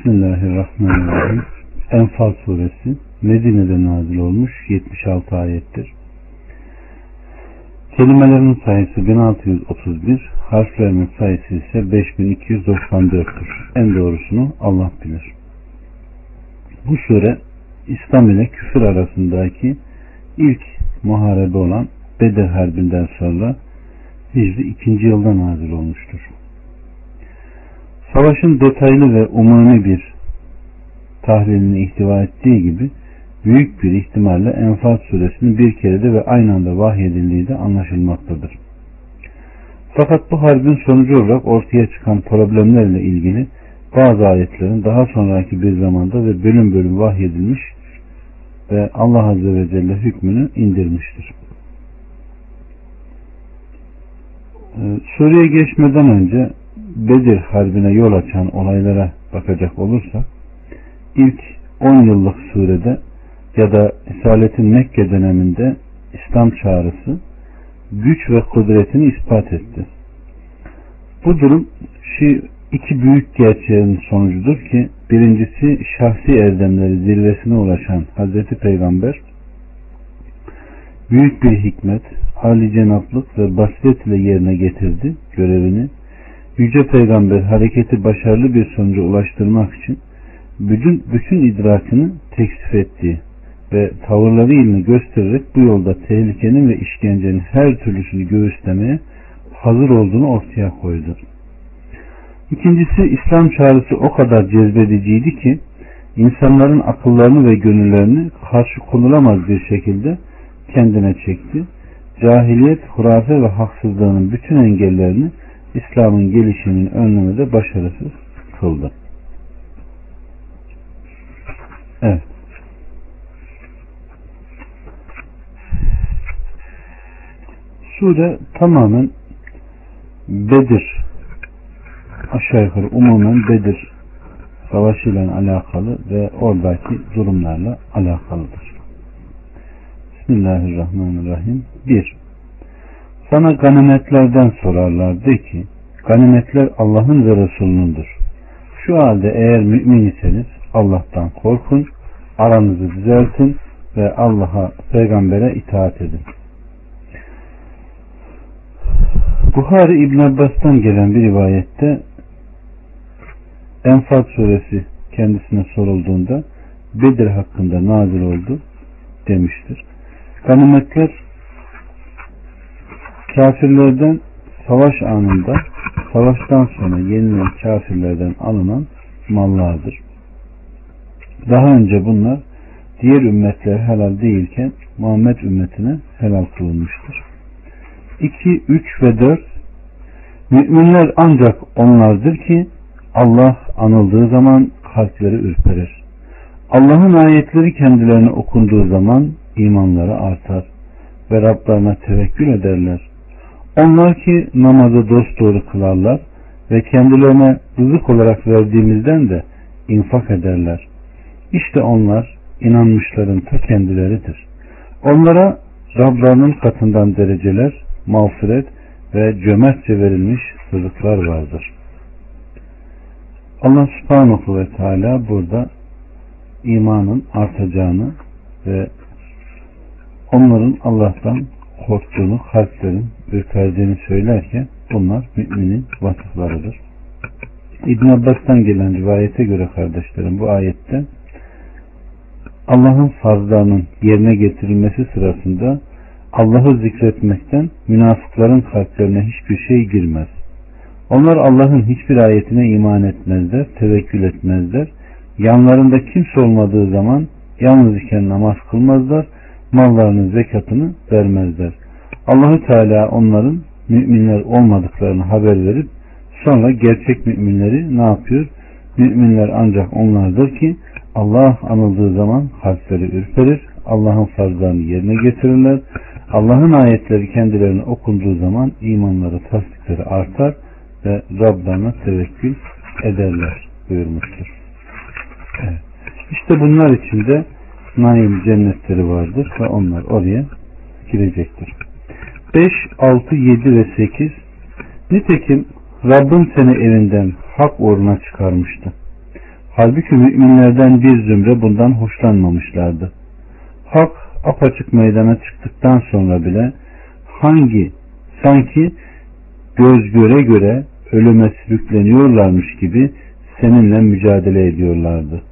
Bismillahirrahmanirrahim. Enfal suresi Medine'de nazil olmuş 76 ayettir. Kelimelerin sayısı 1631, harflerinin sayısı ise 5294'tür. En doğrusunu Allah bilir. Bu sure İslam ile küfür arasındaki ilk muharebe olan Bedir Harbi'nden sonra Hicri 2. yılda nazil olmuştur. Savaşın detaylı ve umumi bir tahlilini ihtiva ettiği gibi büyük bir ihtimalle Enfal suresinin bir kerede ve aynı anda vahyedildiği de anlaşılmaktadır. Fakat bu harbin sonucu olarak ortaya çıkan problemlerle ilgili bazı ayetlerin daha sonraki bir zamanda ve bölüm bölüm vahyedilmiş ve Allah Azze ve Celle hükmünü indirmiştir. Ee, Suriye geçmeden önce Bedir Harbi'ne yol açan olaylara bakacak olursak ilk 10 yıllık surede ya da Risaletin Mekke döneminde İslam çağrısı güç ve kudretini ispat etti. Bu durum şu iki büyük gerçeğin sonucudur ki birincisi şahsi erdemleri zirvesine ulaşan Hazreti Peygamber büyük bir hikmet, hali cenaplık ve basiret ile yerine getirdi görevini. Yüce Peygamber hareketi başarılı bir sonuca ulaştırmak için bütün, bütün idrakını teksif etti ve tavırları ilmi göstererek bu yolda tehlikenin ve işkencenin her türlüsünü göğüslemeye hazır olduğunu ortaya koydu. İkincisi İslam çağrısı o kadar cezbediciydi ki insanların akıllarını ve gönüllerini karşı konulamaz bir şekilde kendine çekti. Cahiliyet, hurafe ve haksızlığının bütün engellerini İslam'ın gelişiminin önlemede başarısız kıldı. Evet. Sure tamamen Bedir aşağı yukarı umumen Bedir savaşıyla alakalı ve oradaki durumlarla alakalıdır. Bismillahirrahmanirrahim. 1. Sana ganimetlerden sorarlar de ki ganimetler Allah'ın ve Resulünündür. Şu halde eğer mümin iseniz Allah'tan korkun, aranızı düzeltin ve Allah'a, peygambere itaat edin. Buhari İbn Abbas'tan gelen bir rivayette Enfal suresi kendisine sorulduğunda Bedir hakkında nazil oldu demiştir. Ganimetler kafirlerden savaş anında savaştan sonra yenilen kafirlerden alınan mallardır. Daha önce bunlar diğer ümmetler helal değilken Muhammed ümmetine helal kılınmıştır. 2, 3 ve 4 Müminler ancak onlardır ki Allah anıldığı zaman kalpleri ürperir. Allah'ın ayetleri kendilerine okunduğu zaman imanları artar ve Rablarına tevekkül ederler. Onlar ki namazı dosdoğru kılarlar ve kendilerine rızık olarak verdiğimizden de infak ederler. İşte onlar inanmışların ta kendileridir. Onlara Rablarının katından dereceler, mağfiret ve cömertçe verilmiş rızıklar vardır. Allah subhanahu ve teala burada imanın artacağını ve onların Allah'tan korktuğunu, kalplerin ürperdiğini söylerken bunlar müminin vasıflarıdır. İbn Abbas'tan gelen rivayete göre kardeşlerim bu ayette Allah'ın farzlarının yerine getirilmesi sırasında Allah'ı zikretmekten münafıkların kalplerine hiçbir şey girmez. Onlar Allah'ın hiçbir ayetine iman etmezler, tevekkül etmezler. Yanlarında kimse olmadığı zaman yalnız iken namaz kılmazlar, mallarının zekatını vermezler. Allahü Teala onların müminler olmadıklarını haber verip sonra gerçek müminleri ne yapıyor? Müminler ancak onlardır ki Allah anıldığı zaman kalpleri ürperir, Allah'ın farzlarını yerine getirirler, Allah'ın ayetleri kendilerine okunduğu zaman imanları, tasdikleri artar ve Rablarına tevekkül ederler buyurmuştur. Evet. İşte bunlar içinde naim cennetleri vardır ve onlar oraya girecektir. 5, 6, 7 ve 8 Nitekim Rabbim seni evinden hak uğruna çıkarmıştı. Halbuki müminlerden bir zümre bundan hoşlanmamışlardı. Hak apaçık meydana çıktıktan sonra bile hangi sanki göz göre göre ölüme sürükleniyorlarmış gibi seninle mücadele ediyorlardı.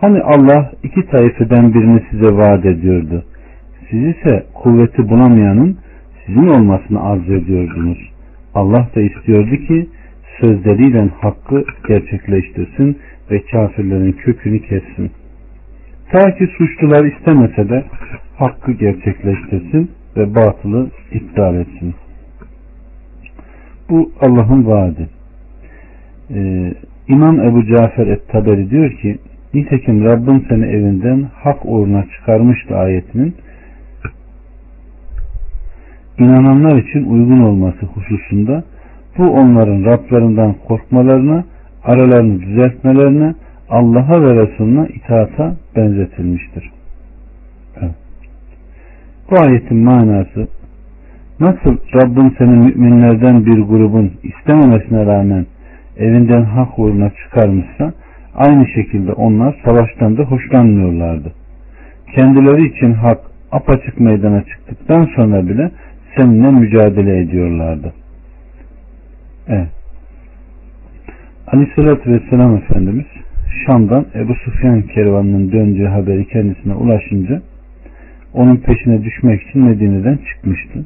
Hani Allah iki taifeden birini size vaat ediyordu. Siz ise kuvveti bulamayanın sizin olmasını arzu ediyordunuz. Allah da istiyordu ki sözleriyle hakkı gerçekleştirsin ve kafirlerin kökünü kessin. Ta ki suçlular istemese de hakkı gerçekleştirsin ve batılı iptal etsin. Bu Allah'ın vaadi. Ee, İmam Ebu Cafer et-Taberi diyor ki Nitekim Rabbim seni evinden hak uğruna çıkarmıştı ayetinin inananlar için uygun olması hususunda bu onların Rablarından korkmalarına, aralarını düzeltmelerine, Allah'a ve Resulüne itaata benzetilmiştir. Evet. Bu ayetin manası nasıl Rabbim senin müminlerden bir grubun istememesine rağmen evinden hak uğruna çıkarmışsa aynı şekilde onlar savaştan da hoşlanmıyorlardı. Kendileri için hak apaçık meydana çıktıktan sonra bile seninle mücadele ediyorlardı. Evet. Aleyhissalatü Vesselam Efendimiz Şam'dan Ebu Sufyan kervanının döndüğü haberi kendisine ulaşınca onun peşine düşmek için Medine'den çıkmıştı.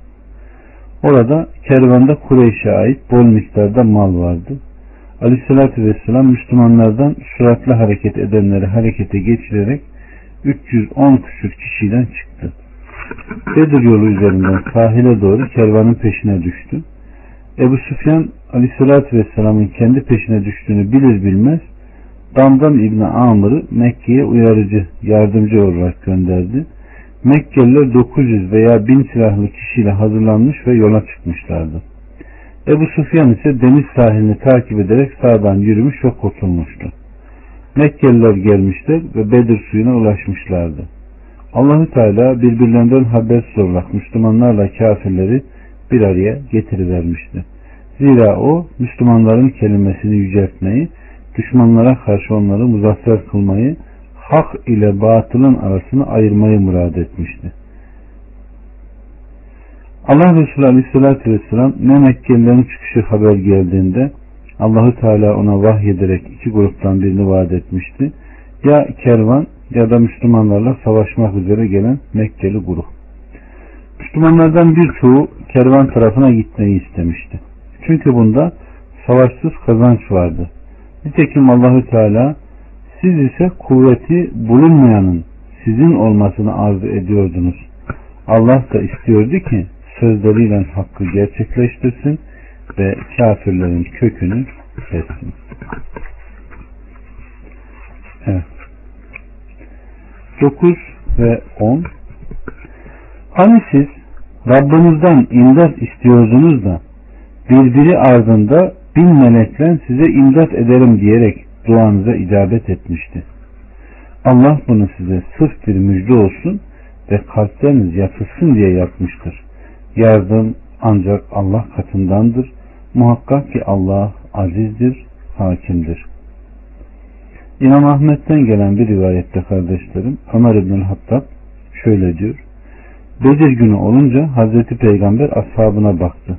Orada kervanda Kureyş'e ait bol miktarda mal vardı. Aleyhissalatü Vesselam Müslümanlardan süratli hareket edenleri harekete geçirerek 310 küsür kişiden çıktı. Bedir yolu üzerinden sahile doğru kervanın peşine düştü. Ebu Süfyan Aleyhisselatü Vesselam'ın kendi peşine düştüğünü bilir bilmez Damdan İbni Amr'ı Mekke'ye uyarıcı, yardımcı olarak gönderdi. Mekkeliler 900 veya 1000 silahlı kişiyle hazırlanmış ve yola çıkmışlardı. Ebu Sufyan ise deniz sahilini takip ederek sağdan yürümüş ve kurtulmuştu. Mekkeliler gelmişler ve Bedir suyuna ulaşmışlardı. Allahü Teala birbirlerinden habersiz olarak Müslümanlarla kafirleri bir araya getirivermişti. Zira o Müslümanların kelimesini yüceltmeyi, düşmanlara karşı onları muzaffer kılmayı, hak ile batılın arasını ayırmayı murad etmişti. Allah Resulü Aleyhisselatü Vesselam ne Mekkelilerin çıkışı haber geldiğinde Allahü Teala ona vahyederek iki gruptan birini vaat etmişti. Ya kervan ya da Müslümanlarla savaşmak üzere gelen Mekkeli grup. Müslümanlardan birçoğu kervan tarafına gitmeyi istemişti. Çünkü bunda savaşsız kazanç vardı. Nitekim Allahü Teala siz ise kuvveti bulunmayanın sizin olmasını arzu ediyordunuz. Allah da istiyordu ki sözleriyle hakkı gerçekleştirsin ve kafirlerin kökünü kessin. Evet. 9 ve 10 Hani siz Rabbinizden imdat istiyordunuz da birbiri ardında bin melekle size imdat ederim diyerek duanıza icabet etmişti. Allah bunu size sırf bir müjde olsun ve kalpleriniz yatılsın diye yapmıştır. Yardım ancak Allah katındandır. Muhakkak ki Allah azizdir, hakimdir. İmam Ahmet'ten gelen bir rivayette kardeşlerim Ömer İbn Hattab şöyle diyor. Bedir günü olunca Hazreti Peygamber ashabına baktı.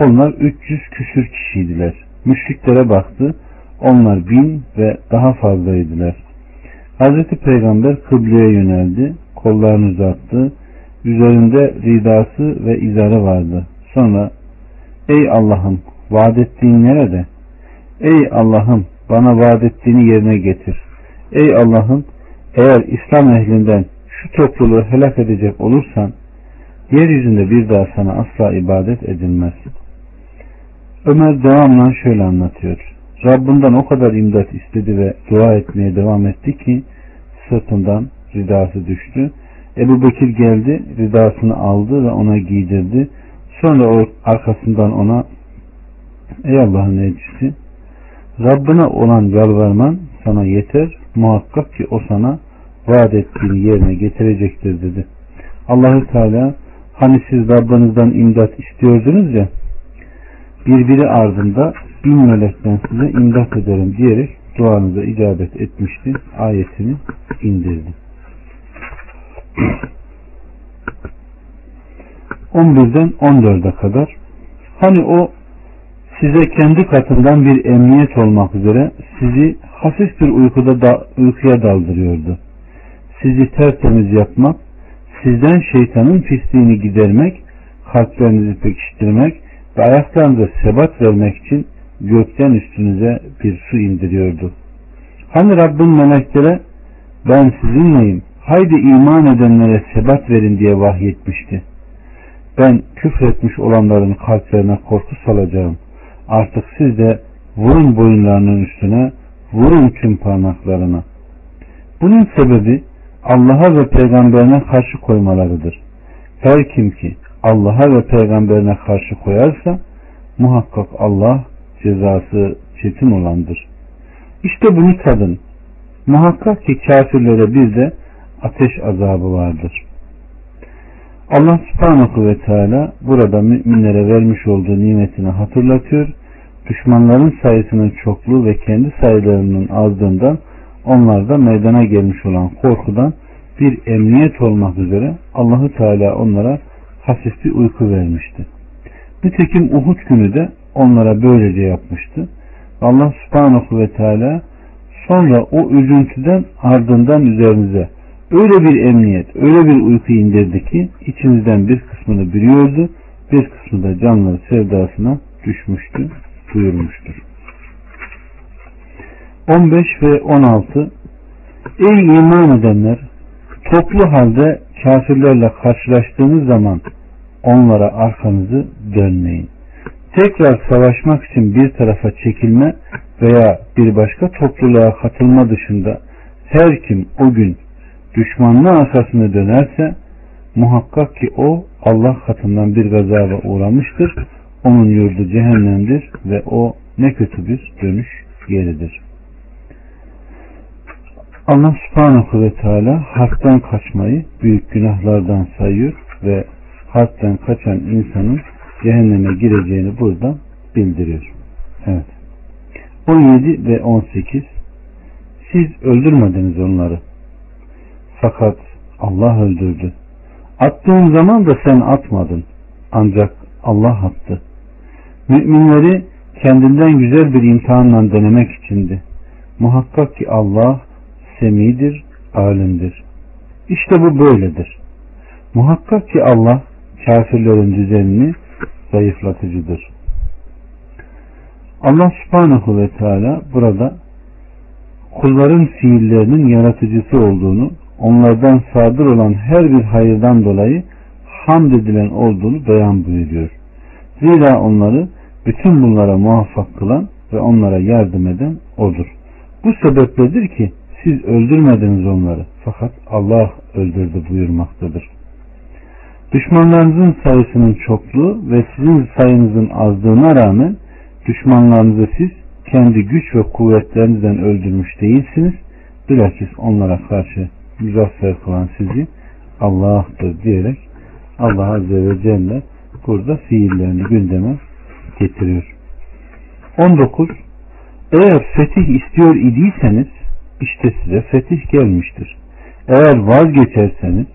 Onlar 300 küsür kişiydiler. Müşriklere baktı. Onlar bin ve daha fazlaydılar. Hazreti Peygamber kıbleye yöneldi. Kollarını uzattı. Üzerinde ridası ve izarı vardı. Sonra Ey Allah'ım vaat ettiğin nerede? Ey Allah'ım bana vaat ettiğini yerine getir. Ey Allah'ım eğer İslam ehlinden şu topluluğu helak edecek olursan yeryüzünde bir daha sana asla ibadet edilmez. Ömer devamla şöyle anlatıyor. Rabbinden o kadar imdat istedi ve dua etmeye devam etti ki sırtından ridası düştü. Ebu Bekir geldi, ridasını aldı ve ona giydirdi. Sonra o arkasından ona Ey Allah'ın elçisi Rabbine olan yalvarman sana yeter. Muhakkak ki o sana vaat ettiğini yerine getirecektir dedi. Allahü Teala hani siz Rabbinizden imdat istiyordunuz ya birbiri ardında bin melekten size imdat ederim diyerek duanıza icabet etmişti. Ayetini indirdi. 11'den 14'e kadar hani o size kendi katından bir emniyet olmak üzere sizi hafif bir uykuda da, uykuya daldırıyordu. Sizi tertemiz yapmak, sizden şeytanın pisliğini gidermek, kalplerinizi pekiştirmek ve ayaklarınıza sebat vermek için gökten üstünüze bir su indiriyordu. Hani Rabbin meleklere ben sizinleyim, haydi iman edenlere sebat verin diye vahyetmişti. Ben küfretmiş olanların kalplerine korku salacağım. Artık siz de vurun boyunlarının üstüne, vurun tüm parmaklarına. Bunun sebebi Allah'a ve peygamberine karşı koymalarıdır. Her kim ki Allah'a ve peygamberine karşı koyarsa muhakkak Allah cezası çetin olandır. İşte bunu tadın. Muhakkak ki kafirlere bir de ateş azabı vardır. Allah subhanahu ve teala burada müminlere vermiş olduğu nimetini hatırlatıyor. Düşmanların sayısının çokluğu ve kendi sayılarının azlığından onlarda meydana gelmiş olan korkudan bir emniyet olmak üzere Allahu Teala onlara hafif bir uyku vermişti. Nitekim Uhud günü de onlara böylece yapmıştı. Allah subhanahu ve teala sonra o üzüntüden ardından üzerinize öyle bir emniyet, öyle bir uyku indirdi ki içinizden bir kısmını biliyordu, bir kısmı da canları sevdasına düşmüştü, buyurmuştur. 15 ve 16 Ey iman edenler! Toplu halde kafirlerle karşılaştığınız zaman onlara arkanızı dönmeyin. Tekrar savaşmak için bir tarafa çekilme veya bir başka topluluğa katılma dışında her kim o gün düşmanlığı arkasını dönerse muhakkak ki o Allah katından bir gazaba uğramıştır. Onun yurdu cehennemdir ve o ne kötü bir dönüş yeridir. Allah subhanahu ve teala harpten kaçmayı büyük günahlardan sayıyor ve harpten kaçan insanın cehenneme gireceğini burada bildiriyor. Evet. 17 ve 18 Siz öldürmediniz onları. Fakat Allah öldürdü. Attığın zaman da sen atmadın. Ancak Allah attı. Müminleri kendinden güzel bir imtihanla denemek içindi. Muhakkak ki Allah semidir, alimdir. İşte bu böyledir. Muhakkak ki Allah kafirlerin düzenini zayıflatıcıdır. Allah subhanahu ve teala burada kulların fiillerinin yaratıcısı olduğunu, onlardan sadır olan her bir hayırdan dolayı hamd edilen olduğunu beyan buyuruyor. Zira onları bütün bunlara muvaffak kılan ve onlara yardım eden odur. Bu sebepledir ki siz öldürmediniz onları fakat Allah öldürdü buyurmaktadır. Düşmanlarınızın sayısının çokluğu ve sizin sayınızın azlığına rağmen düşmanlarınızı siz kendi güç ve kuvvetlerinizden öldürmüş değilsiniz. Bilakis onlara karşı muzaffer kılan sizi Allah'tır diyerek Allah Azze ve Celle burada fiillerini gündeme getiriyor. 19. Eğer fetih istiyor idiyseniz işte size fetih gelmiştir. Eğer vazgeçerseniz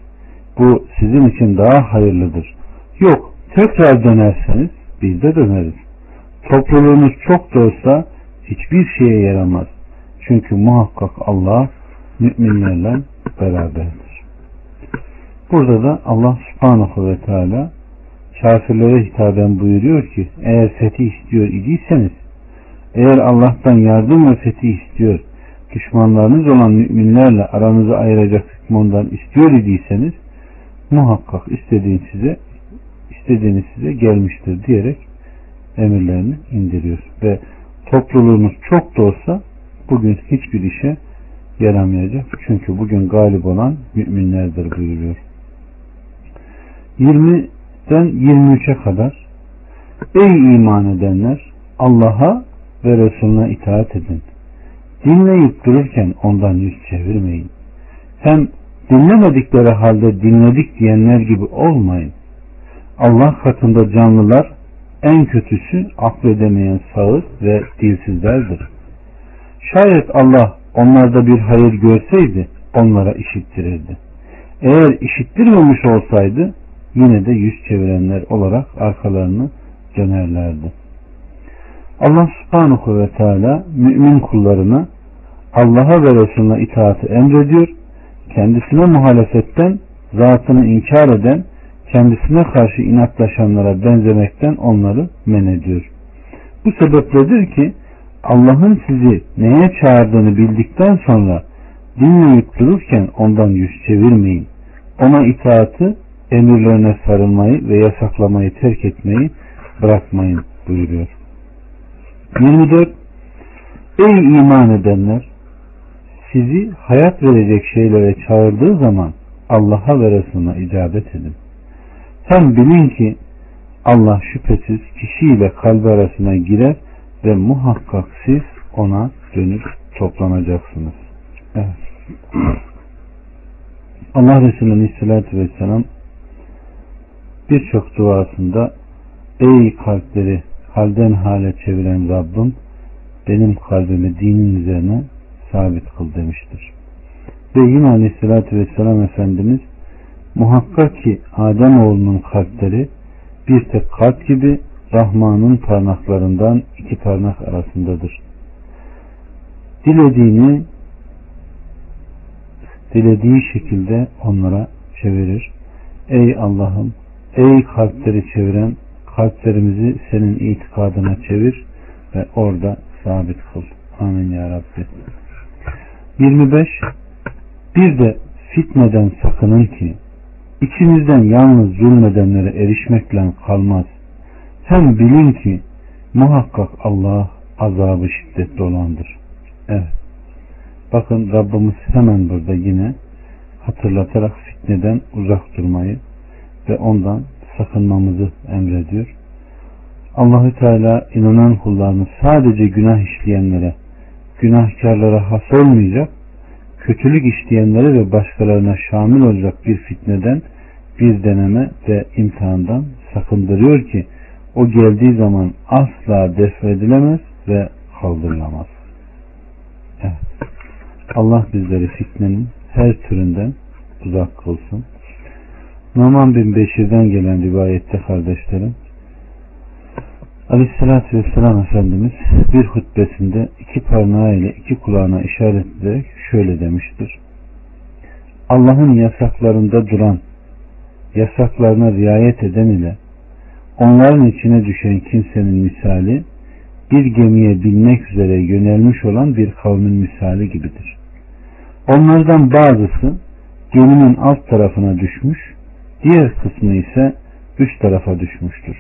bu sizin için daha hayırlıdır. Yok tekrar dönerseniz biz de döneriz. Topluluğunuz çok da olsa hiçbir şeye yaramaz. Çünkü muhakkak Allah müminlerle beraberdir. Burada da Allah subhanahu ve teala kafirlere hitaben buyuruyor ki eğer fetih istiyor idiyseniz eğer Allah'tan yardım ve fetih istiyor düşmanlarınız olan müminlerle aranızı ayıracak hükmünden istiyor idiyseniz muhakkak istediğin size istediğiniz size gelmiştir diyerek emirlerini indiriyor. Ve topluluğunuz çok da olsa bugün hiçbir işe yaramayacak. Çünkü bugün galip olan müminlerdir buyuruyor. 20'den 23'e kadar Ey iman edenler Allah'a ve Resulüne itaat edin. Dinleyip dururken ondan yüz çevirmeyin. Hem dinlemedikleri halde dinledik diyenler gibi olmayın. Allah katında canlılar en kötüsü akledemeyen sağır ve dilsizlerdir. Şayet Allah onlarda bir hayır görseydi onlara işittirirdi. Eğer işittirmemiş olsaydı yine de yüz çevirenler olarak arkalarını dönerlerdi. Allah subhanahu ve teala mümin kullarına Allah'a ve Resulüne itaati emrediyor. Kendisine muhalefetten, zatını inkar eden, kendisine karşı inatlaşanlara benzemekten onları men ediyor. Bu sebepledir ki Allah'ın sizi neye çağırdığını bildikten sonra dinleyip dururken ondan yüz çevirmeyin. Ona itaati, emirlerine sarılmayı ve yasaklamayı terk etmeyi bırakmayın buyuruyor. 24. Ey iman edenler! Sizi hayat verecek şeylere çağırdığı zaman Allah'a ve Resulüne icabet edin. Hem bilin ki Allah şüphesiz kişiyle kalbi arasına girer muhakkak siz ona dönüp toplanacaksınız. Evet. Allah Resulü Aleyhisselatü Vesselam birçok duasında ey kalpleri halden hale çeviren Rabbim benim kalbimi dinin üzerine sabit kıl demiştir. Ve yine Aleyhisselatü Vesselam Efendimiz muhakkak ki Adem oğlunun kalpleri bir tek kalp gibi Rahman'ın parmaklarından iki parmak arasındadır. Dilediğini dilediği şekilde onlara çevirir. Ey Allah'ım, ey kalpleri çeviren kalplerimizi senin itikadına çevir ve orada sabit kıl. Amin ya Rabbi. 25. Bir de fitneden sakının ki içinizden yalnız zulmedenlere erişmekle kalmaz. Hem bilin ki muhakkak Allah azabı şiddetli olandır. Evet. Bakın Rabbimiz hemen burada yine hatırlatarak fitneden uzak durmayı ve ondan sakınmamızı emrediyor. Allahü Teala inanan kullarını sadece günah işleyenlere, günahkarlara has olmayacak, kötülük işleyenlere ve başkalarına şamil olacak bir fitneden, bir deneme ve imtihandan sakındırıyor ki o geldiği zaman asla defedilemez ve kaldırılamaz. Evet. Allah bizleri fitnenin her türünden uzak kılsın. Numan bin Beşir'den gelen rivayette kardeşlerim Aleyhissalatü Vesselam Efendimiz bir hutbesinde iki parmağı ile iki kulağına işaret ederek şöyle demiştir. Allah'ın yasaklarında duran, yasaklarına riayet eden ile onların içine düşen kimsenin misali bir gemiye binmek üzere yönelmiş olan bir kavmin misali gibidir. Onlardan bazısı geminin alt tarafına düşmüş, diğer kısmı ise üst tarafa düşmüştür.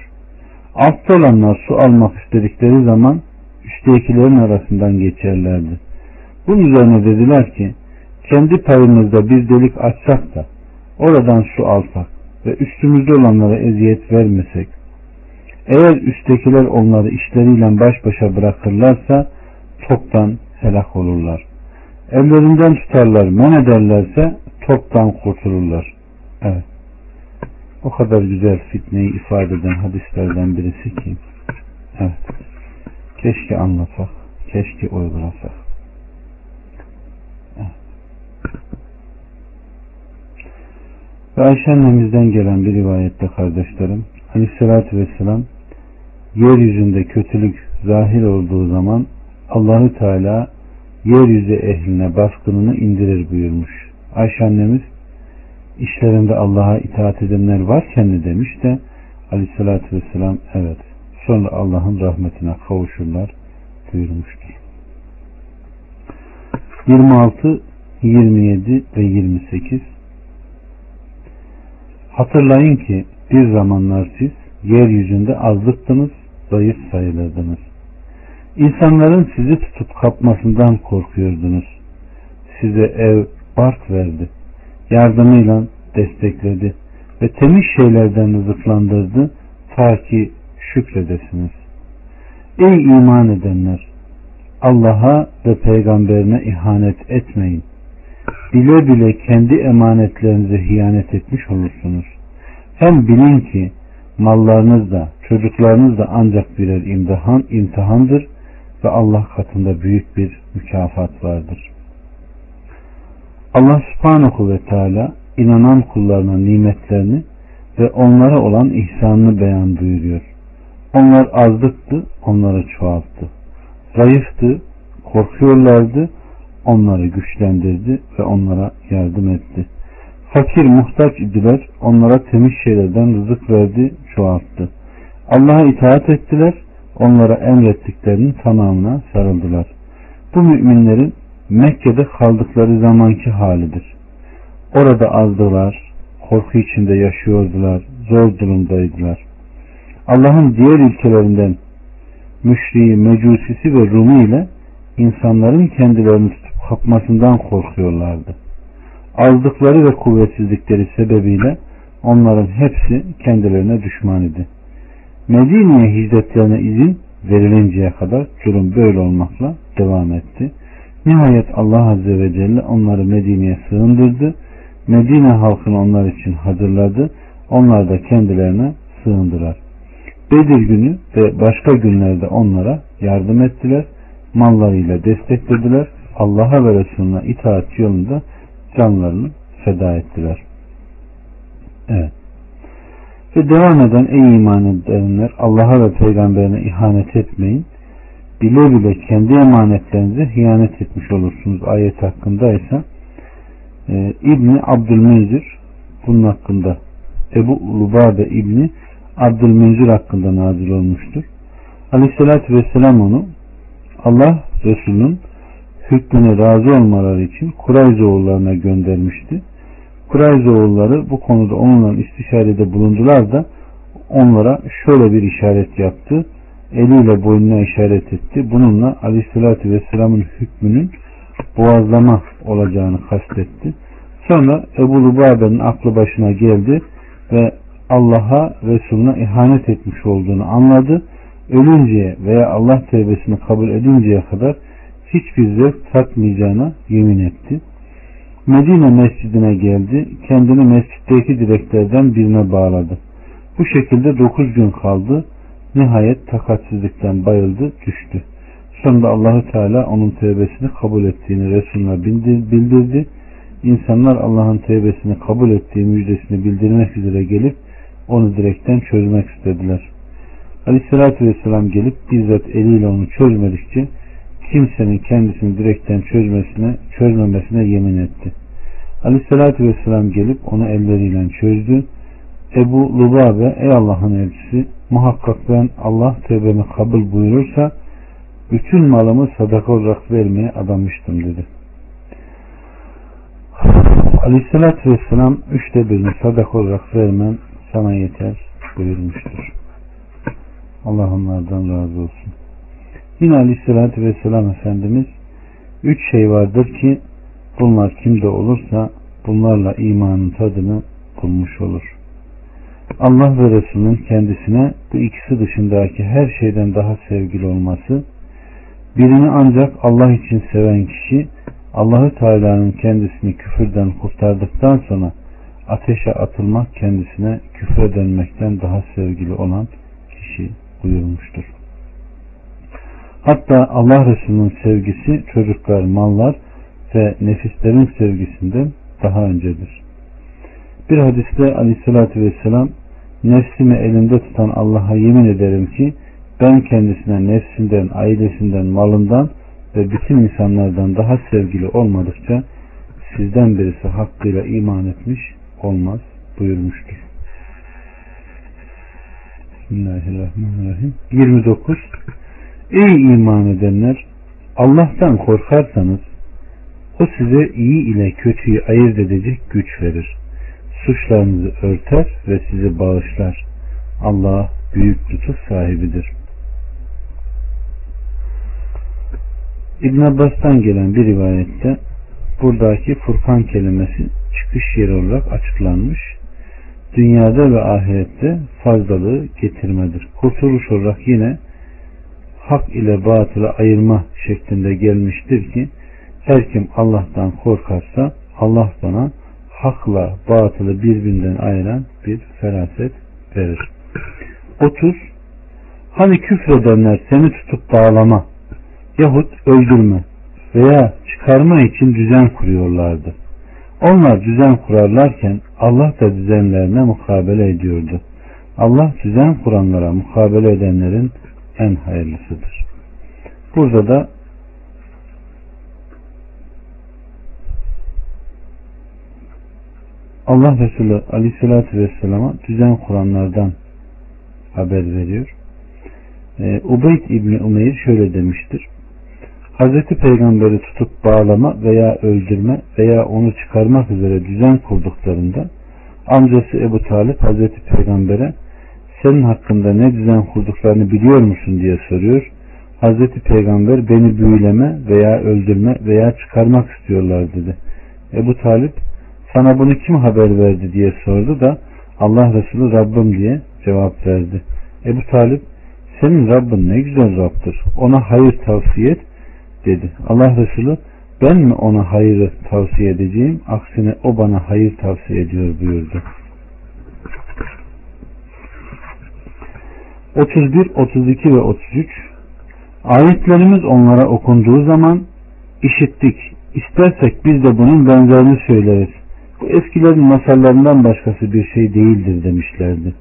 Altta olanlar su almak istedikleri zaman üsttekilerin arasından geçerlerdi. Bunun üzerine dediler ki kendi payımızda bir delik açsak da oradan su alsak ve üstümüzde olanlara eziyet vermesek eğer üsttekiler onları işleriyle baş başa bırakırlarsa toptan helak olurlar. Ellerinden tutarlar, men ederlerse toptan kurtulurlar. Evet. O kadar güzel fitneyi ifade eden hadislerden birisi ki evet. Keşke anlasak, keşke uygulasak. Evet. Ve Ayşe annemizden gelen bir rivayette kardeşlerim Aleyhisselatü Vesselam yeryüzünde kötülük zahir olduğu zaman Allahü Teala yeryüzü ehline baskınını indirir buyurmuş. Ayşe annemiz işlerinde Allah'a itaat edenler varken mi demiş de aleyhissalatü vesselam evet sonra Allah'ın rahmetine kavuşurlar buyurmuştur. 26, 27 ve 28 Hatırlayın ki bir zamanlar siz yeryüzünde azlıktınız, zayıf sayılırdınız. İnsanların sizi tutup kapmasından korkuyordunuz. Size ev, bark verdi yardımıyla destekledi ve temiz şeylerden rızıklandırdı ta ki şükredesiniz. Ey iman edenler! Allah'a ve peygamberine ihanet etmeyin. Bile bile kendi emanetlerinize hiyanet etmiş olursunuz. Hem bilin ki mallarınız da çocuklarınız da ancak birer imtihan, imtihandır ve Allah katında büyük bir mükafat vardır. Allah subhanahu ve teala inanan kullarına nimetlerini ve onlara olan ihsanını beyan buyuruyor. Onlar azlıktı, onları çoğalttı. Zayıftı, korkuyorlardı, onları güçlendirdi ve onlara yardım etti. Fakir muhtaç idiler, onlara temiz şeylerden rızık verdi, çoğalttı. Allah'a itaat ettiler, onlara emrettiklerinin tamamına sarıldılar. Bu müminlerin Mekke'de kaldıkları zamanki halidir. Orada azdılar, korku içinde yaşıyordular, zor durumdaydılar. Allah'ın diğer ülkelerinden müşriği, mecusisi ve Rumi ile insanların kendilerini tutup kapmasından korkuyorlardı. Azdıkları ve kuvvetsizlikleri sebebiyle onların hepsi kendilerine düşman idi. Medine'ye hicretlerine izin verilinceye kadar durum böyle olmakla devam etti. Nihayet Allah Azze ve Celle onları Medine'ye sığındırdı. Medine halkını onlar için hazırladı. Onlar da kendilerine sığındılar. Bedir günü ve başka günlerde onlara yardım ettiler. Mallarıyla desteklediler. Allah'a ve Resulüne itaat yolunda canlarını feda ettiler. Evet. Ve devam eden ey iman edenler Allah'a ve peygamberine ihanet etmeyin. Bile bile kendi emanetlerinize hıyanet etmiş olursunuz. Ayet hakkında ise e, İbni Abdülmünzir bunun hakkında Ebu Lubade İbni Abdülmünzir hakkında nazil olmuştur. Aleyhissalatü Vesselam onu Allah Resulü'nün hükmüne razı olmaları için Kurayzoğullarına göndermişti. Kurayzoğulları bu konuda onunla istişarede bulundular da onlara şöyle bir işaret yaptı. Eliyle boynuna işaret etti. Bununla Aleyhisselatü Vesselam'ın hükmünün boğazlama olacağını kastetti. Sonra Ebu Lubabe'nin aklı başına geldi ve Allah'a Resulüne ihanet etmiş olduğunu anladı. Ölünceye veya Allah tevbesini kabul edinceye kadar hiçbir zevk tatmayacağına yemin etti. Medine mescidine geldi. Kendini mescitteki direklerden birine bağladı. Bu şekilde dokuz gün kaldı. Nihayet takatsizlikten bayıldı, düştü. Sonunda Allahü Teala onun tevbesini kabul ettiğini Resulüne bildirdi. İnsanlar Allah'ın tevbesini kabul ettiği müjdesini bildirmek üzere gelip onu direkten çözmek istediler. Aleyhissalatü Vesselam gelip bizzat eliyle onu çözmedikçe kimsenin kendisini direkten çözmesine, çözmemesine yemin etti. Aleyhissalatü Vesselam gelip onu elleriyle çözdü. Ebu Lubabe ey Allah'ın elçisi muhakkak ben Allah tövbemi kabul buyurursa bütün malımı sadaka olarak vermeye adamıştım dedi. Aleyhissalatü Vesselam üçte birini sadaka olarak vermen sana yeter buyurmuştur. Allah onlardan razı olsun. Yine Aleyhisselatü Vesselam Efendimiz üç şey vardır ki bunlar kimde olursa bunlarla imanın tadını bulmuş olur. Allah ve Resulünün kendisine bu ikisi dışındaki her şeyden daha sevgili olması, birini ancak Allah için seven kişi Allahü Teala'nın kendisini küfürden kurtardıktan sonra ateşe atılmak kendisine küfre dönmekten daha sevgili olan kişi buyurmuştur. Hatta Allah Resulü'nün sevgisi çocuklar, mallar ve nefislerin sevgisinden daha öncedir. Bir hadiste aleyhissalatü vesselam nefsimi elimde tutan Allah'a yemin ederim ki ben kendisine nefsinden, ailesinden, malından ve bütün insanlardan daha sevgili olmadıkça sizden birisi hakkıyla iman etmiş olmaz buyurmuştur. Bismillahirrahmanirrahim. 29. Ey iman edenler! Allah'tan korkarsanız o size iyi ile kötüyü ayırt edecek güç verir. Suçlarınızı örter ve sizi bağışlar. Allah büyük lütuf sahibidir. İbn Abbas'tan gelen bir rivayette buradaki Furkan kelimesi çıkış yeri olarak açıklanmış. Dünyada ve ahirette fazlalığı getirmedir. Kurtuluş olarak yine hak ile batılı ayırma şeklinde gelmiştir ki her kim Allah'tan korkarsa Allah bana hakla batılı birbirinden ayıran bir feraset verir. 30. Hani küfredenler seni tutup bağlama yahut öldürme veya çıkarma için düzen kuruyorlardı. Onlar düzen kurarlarken Allah da düzenlerine mukabele ediyordu. Allah düzen kuranlara mukabele edenlerin en hayırlısıdır. Burada da Allah Resulü Aleyhisselatü Vesselam'a düzen kuranlardan haber veriyor. Ee, Ubeyd İbni Umeyr şöyle demiştir. Hazreti Peygamber'i tutup bağlama veya öldürme veya onu çıkarmak üzere düzen kurduklarında amcası Ebu Talip Hazreti Peygamber'e senin hakkında ne düzen kurduklarını biliyor musun diye soruyor. Hazreti Peygamber beni büyüleme veya öldürme veya çıkarmak istiyorlar dedi. Ebu Talip sana bunu kim haber verdi diye sordu da Allah Resulü Rabbim diye cevap verdi. Ebu Talip senin Rabbin ne güzel Rabb'dır. Ona hayır tavsiye et dedi. Allah Resulü ben mi ona hayırı tavsiye edeceğim? Aksine o bana hayır tavsiye ediyor buyurdu. 31, 32 ve 33 Ayetlerimiz onlara okunduğu zaman işittik. İstersek biz de bunun benzerini söyleriz. Bu eskilerin masallarından başkası bir şey değildir demişlerdi.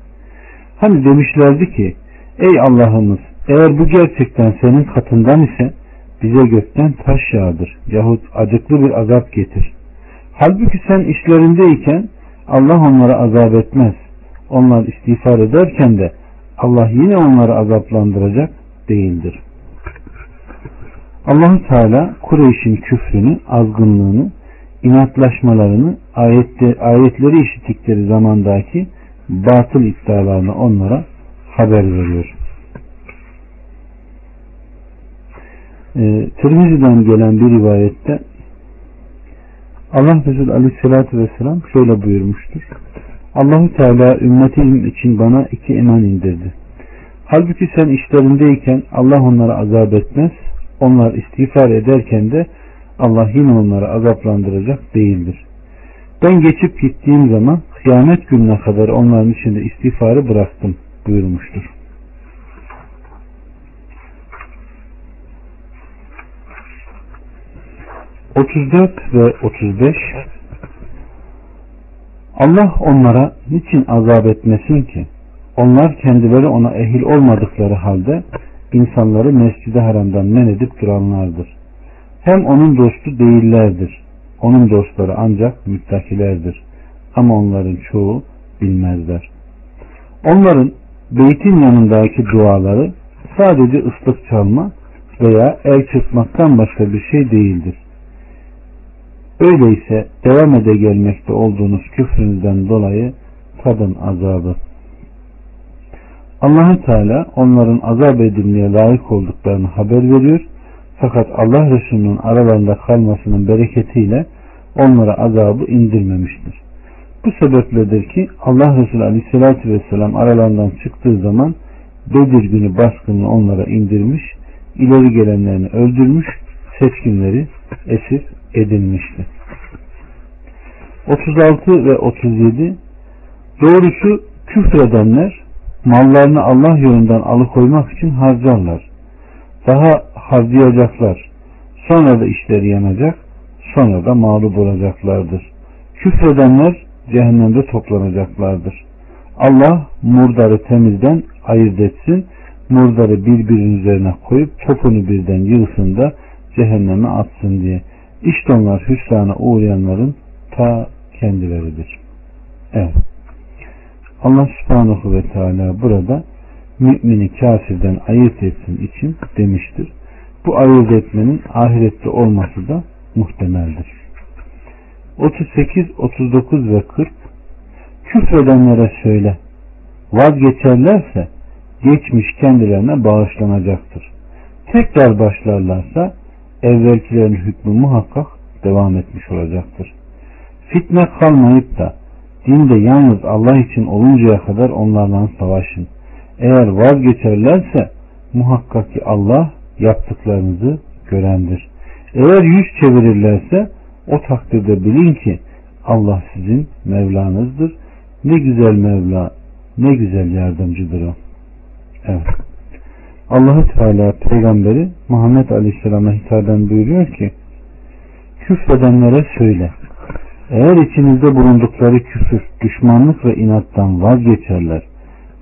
Hani demişlerdi ki ey Allah'ımız eğer bu gerçekten senin katından ise bize gökten taş yağdır yahut acıklı bir azap getir. Halbuki sen işlerindeyken Allah onlara azap etmez. Onlar istiğfar ederken de Allah yine onları azaplandıracak değildir. Allahu Teala Kureyş'in küfrünü, azgınlığını, inatlaşmalarını, ayette, ayetleri işittikleri zamandaki batıl iddialarını onlara haber veriyor. e, Tirmizi'den gelen bir rivayette Allah Resulü Aleyhisselatü Vesselam şöyle buyurmuştur. Allahu Teala ümmetim için bana iki iman indirdi. Halbuki sen işlerindeyken Allah onları azap etmez. Onlar istiğfar ederken de Allah yine onları azaplandıracak değildir. Ben geçip gittiğim zaman kıyamet gününe kadar onların içinde istiğfarı bıraktım buyurmuştur. 34 ve 35 Allah onlara niçin azap etmesin ki? Onlar kendileri ona ehil olmadıkları halde insanları mescid haramdan men edip duranlardır. Hem onun dostu değillerdir. Onun dostları ancak müttakilerdir. Ama onların çoğu bilmezler. Onların beytin yanındaki duaları sadece ıslık çalma veya el çırpmaktan başka bir şey değildir. Öyleyse devam ede gelmekte olduğunuz küfrünüzden dolayı tadın azabı. allah Teala onların azap edilmeye layık olduklarını haber veriyor. Fakat Allah Resulü'nün aralarında kalmasının bereketiyle onlara azabı indirmemiştir. Bu sebepledir ki Allah Resulü Aleyhisselatü Vesselam aralarından çıktığı zaman Bedir günü baskını onlara indirmiş, ileri gelenlerini öldürmüş, seçkinleri esir edilmişti. 36 ve 37 Doğrusu küfredenler mallarını Allah yolundan alıkoymak için harcarlar. Daha harcayacaklar. Sonra da işleri yanacak. Sonra da mağlup olacaklardır. Küfredenler cehennemde toplanacaklardır. Allah murdarı temizden ayırt etsin. Murdarı birbirinin üzerine koyup topunu birden yığsın da cehenneme atsın diye. İşte onlar hüsrana uğrayanların ta kendileridir. Evet. Allah subhanahu ve teala burada mümini kafirden ayırt etsin için demiştir. Bu ayırt etmenin ahirette olması da muhtemeldir. 38, 39 ve 40 Küfredenlere söyle vazgeçerlerse geçmiş kendilerine bağışlanacaktır. Tekrar başlarlarsa evvelkilerin hükmü muhakkak devam etmiş olacaktır. Fitne kalmayıp da dinde yalnız Allah için oluncaya kadar onlarla savaşın. Eğer vazgeçerlerse muhakkak ki Allah yaptıklarınızı görendir. Eğer yüz çevirirlerse o takdirde bilin ki Allah sizin Mevlanızdır. Ne güzel Mevla, ne güzel yardımcıdır o. Evet. Allahu Teala peygamberi Muhammed Aleyhisselam'a hitaben buyuruyor ki küfredenlere söyle eğer içinizde bulundukları küfür, düşmanlık ve inattan vazgeçerler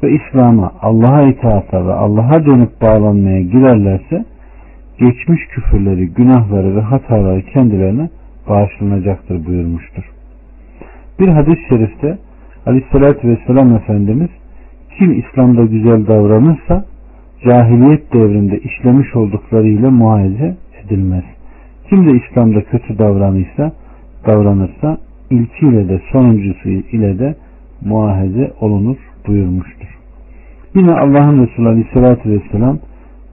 ve İslam'a, Allah'a itaata ve Allah'a dönüp bağlanmaya girerlerse geçmiş küfürleri, günahları ve hataları kendilerine bağışlanacaktır buyurmuştur. Bir hadis-i şerifte Aleyhisselatü Vesselam Efendimiz kim İslam'da güzel davranırsa cahiliyet devrinde işlemiş olduklarıyla muayeze edilmez. Kim de İslam'da kötü davranırsa, davranırsa ilkiyle de sonuncusu ile de muahize olunur buyurmuştur. Yine Allah'ın Resulü Aleyhisselatü Vesselam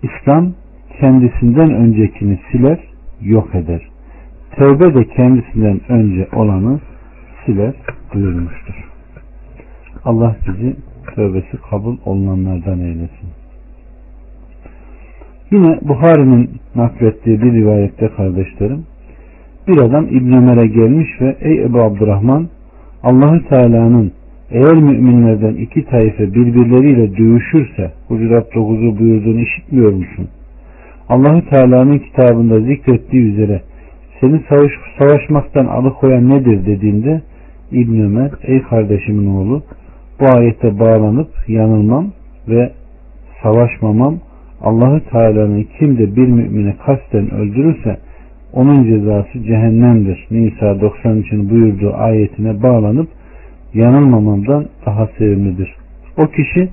İslam kendisinden öncekini siler, yok eder. Tevbe de kendisinden önce olanı siler buyurmuştur. Allah bizi tövbesi kabul olunanlardan eylesin. Yine Buhari'nin naklettiği bir rivayette kardeşlerim bir adam İbn Ömer'e gelmiş ve ey Ebu Abdurrahman Allahü Teala'nın eğer müminlerden iki taife birbirleriyle dövüşürse Hucurat 9'u buyurduğunu işitmiyor musun? Allahü Teala'nın kitabında zikrettiği üzere seni savaş, savaşmaktan alıkoyan nedir dediğinde İbn Ömer ey kardeşimin oğlu bu ayete bağlanıp yanılmam ve savaşmamam Allahü Teala'nın kim de bir mümine kasten öldürürse onun cezası cehennemdir. Nisa 93'ün buyurduğu ayetine bağlanıp yanılmamamdan daha sevimlidir. O kişi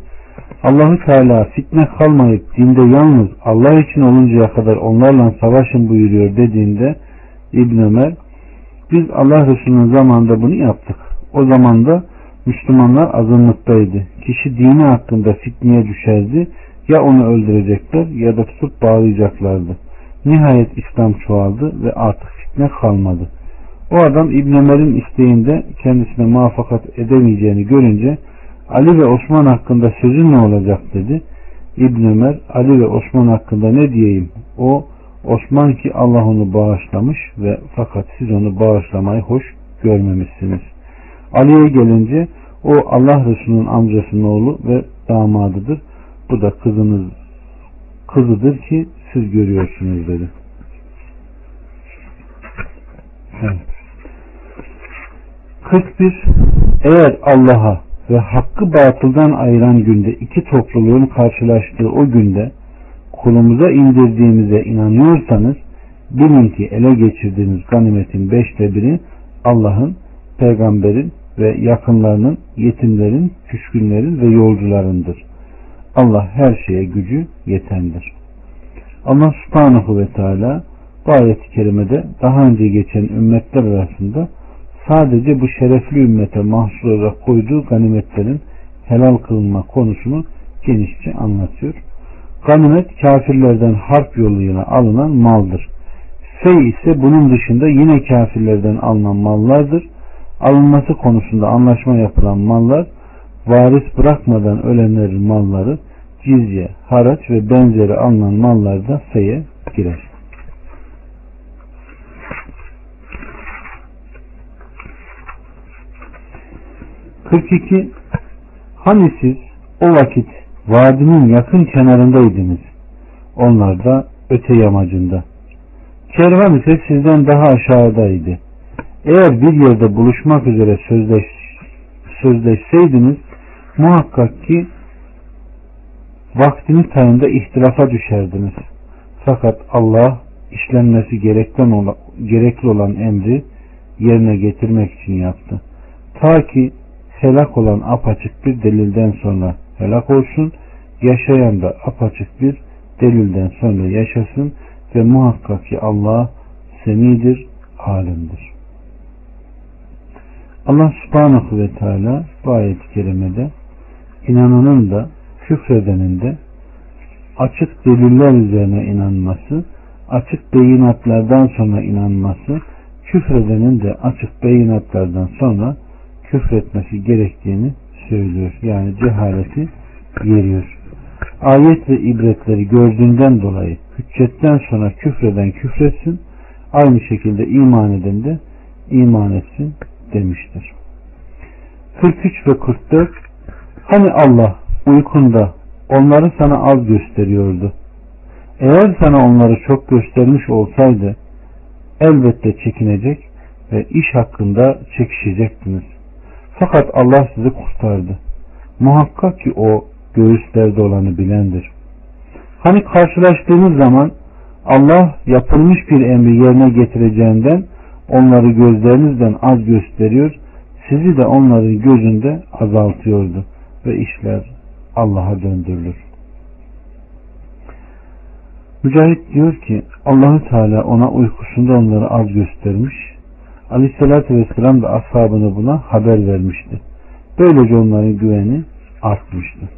Allahü Teala fitne kalmayıp dinde yalnız Allah için oluncaya kadar onlarla savaşın buyuruyor dediğinde İbn Ömer biz Allah Resulü'nün zamanında bunu yaptık. O zaman da Müslümanlar azınlıktaydı. Kişi dini hakkında fitneye düşerdi. Ya onu öldürecekler ya da tutup bağlayacaklardı. Nihayet İslam çoğaldı ve artık fitne kalmadı. O adam İbn Ömer'in isteğinde kendisine muvaffakat edemeyeceğini görünce Ali ve Osman hakkında sözün ne olacak dedi. İbn Ömer Ali ve Osman hakkında ne diyeyim? O Osman ki Allah onu bağışlamış ve fakat siz onu bağışlamayı hoş görmemişsiniz. Ali'ye gelince o Allah Resulü'nün amcasının oğlu ve damadıdır. Bu da kızınız kızıdır ki siz görüyorsunuz dedi. Evet. 41 Eğer Allah'a ve hakkı batıldan ayıran günde iki topluluğun karşılaştığı o günde kulumuza indirdiğimize inanıyorsanız bilin ki ele geçirdiğiniz ganimetin beşte biri Allah'ın, peygamberin ve yakınlarının, yetimlerin, küskünlerin ve yolcularındır. Allah her şeye gücü yetendir. Allah subhanahu ve teala bu ayet-i kerimede daha önce geçen ümmetler arasında sadece bu şerefli ümmete mahsul olarak koyduğu ganimetlerin helal kılınma konusunu genişçe anlatıyor. Ganimet kafirlerden harp yoluyla alınan maldır. Fey ise bunun dışında yine kafirlerden alınan mallardır. Alınması konusunda anlaşma yapılan mallar varis bırakmadan ölenlerin malları cizye, haraç ve benzeri alınan mallar da feye girer. İki Hani siz o vakit vadinin yakın kenarındaydınız. Onlar da öte yamacında. Kervan ise sizden daha aşağıdaydı. Eğer bir yerde buluşmak üzere sözleş, sözleşseydiniz muhakkak ki vaktini tayında ihtilafa düşerdiniz. Fakat Allah işlenmesi gerekli olan emri yerine getirmek için yaptı. Ta ki helak olan apaçık bir delilden sonra helak olsun, yaşayan da apaçık bir delilden sonra yaşasın ve muhakkak ki Allah semidir, alimdir. Allah subhanahu ve teala bu ayet-i kerimede inananın da küfredenin de açık deliller üzerine inanması, açık beyinatlardan sonra inanması, küfredenin de açık beyinatlardan sonra küfretmesi gerektiğini söylüyor. Yani cehaleti yeriyor. Ayet ve ibretleri gördüğünden dolayı hüccetten sonra küfreden küfretsin, aynı şekilde iman eden de iman etsin demiştir. 43 ve 44 Hani Allah uykunda onları sana az gösteriyordu. Eğer sana onları çok göstermiş olsaydı elbette çekinecek ve iş hakkında çekişecektiniz. Fakat Allah sizi kurtardı. Muhakkak ki o göğüslerde olanı bilendir. Hani karşılaştığınız zaman Allah yapılmış bir emri yerine getireceğinden onları gözlerinizden az gösteriyor, sizi de onların gözünde azaltıyordu ve işler Allah'a döndürülür. Mücahit diyor ki Allahü Teala ona uykusunda onları az göstermiş. Aleyhissalatü Vesselam da ashabını buna haber vermişti. Böylece onların güveni artmıştı.